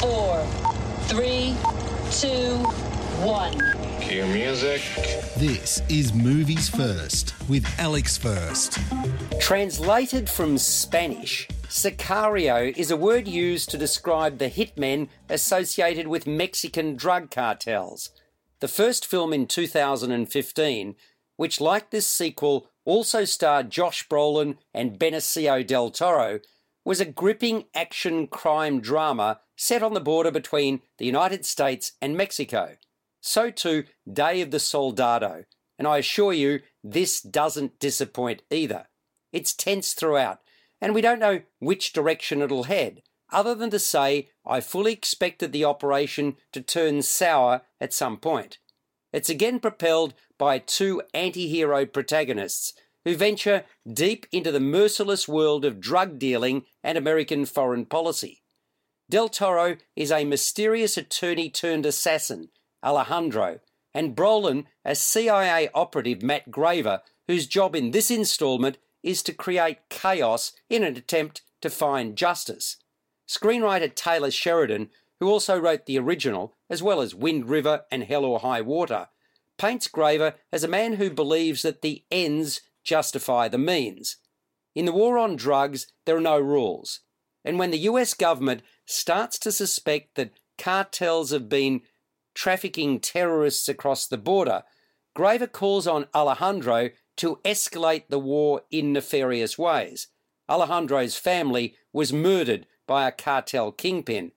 four, three, two, one. Cue music. This is Movies First with Alex First. Translated from Spanish, sicario is a word used to describe the hitmen associated with Mexican drug cartels. The first film in 2015, which, like this sequel, also starred Josh Brolin and Benicio del Toro, was a gripping action crime drama set on the border between the United States and Mexico. So too, Day of the Soldado, and I assure you, this doesn't disappoint either. It's tense throughout, and we don't know which direction it'll head, other than to say I fully expected the operation to turn sour at some point. It's again propelled by two anti hero protagonists who venture deep into the merciless world of drug dealing and American foreign policy. Del Toro is a mysterious attorney turned assassin, Alejandro, and Brolin a CIA operative, Matt Graver, whose job in this installment is to create chaos in an attempt to find justice. Screenwriter Taylor Sheridan, who also wrote the original, as well as Wind River and Hell or High Water, paints Graver as a man who believes that the ends justify the means. In the war on drugs, there are no rules. And when the US government starts to suspect that cartels have been trafficking terrorists across the border, Graver calls on Alejandro to escalate the war in nefarious ways. Alejandro's family was murdered by a cartel kingpin.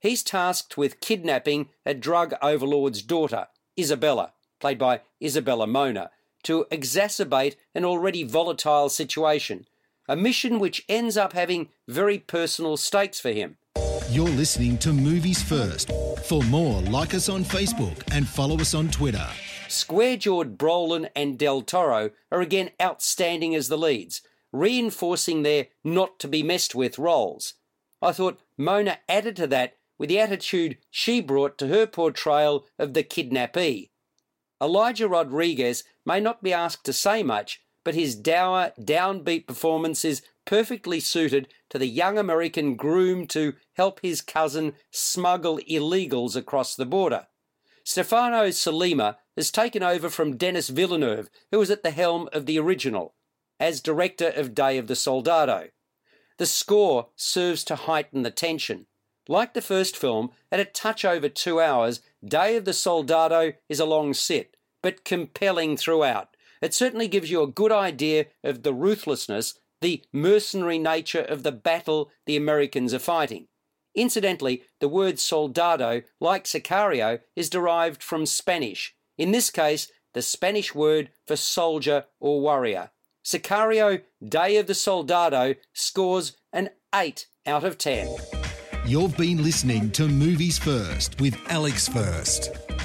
He's tasked with kidnapping a drug overlord's daughter, Isabella, played by Isabella Moner, to exacerbate an already volatile situation, a mission which ends up having very personal stakes for him. You're listening to Movies First. For more, like us on Facebook and follow us on Twitter. Square jawed Brolin and Del Toro are again outstanding as the leads, reinforcing their not to be messed with roles. I thought Moner added to that with the attitude she brought to her portrayal of the kidnappee. Elijah Rodriguez may not be asked to say much, but his dour, downbeat performance is perfectly suited to the young American groomed to help his cousin smuggle illegals across the border. Stefano Sollima has taken over from Denis Villeneuve, who was at the helm of the original, as director of Day of the Soldado. The score serves to heighten the tension. Like the first film, at a touch over two hours, Day of the Soldado is a long sit, but compelling throughout. It certainly gives you a good idea of the ruthlessness, the mercenary nature of the battle the Americans are fighting. Incidentally, the word soldado, like sicario, is derived from Spanish. In this case, the Spanish word for soldier or warrior. Sicario Day of the Soldado scores an 8 out of 10. You've been listening to Movies First with Alex First.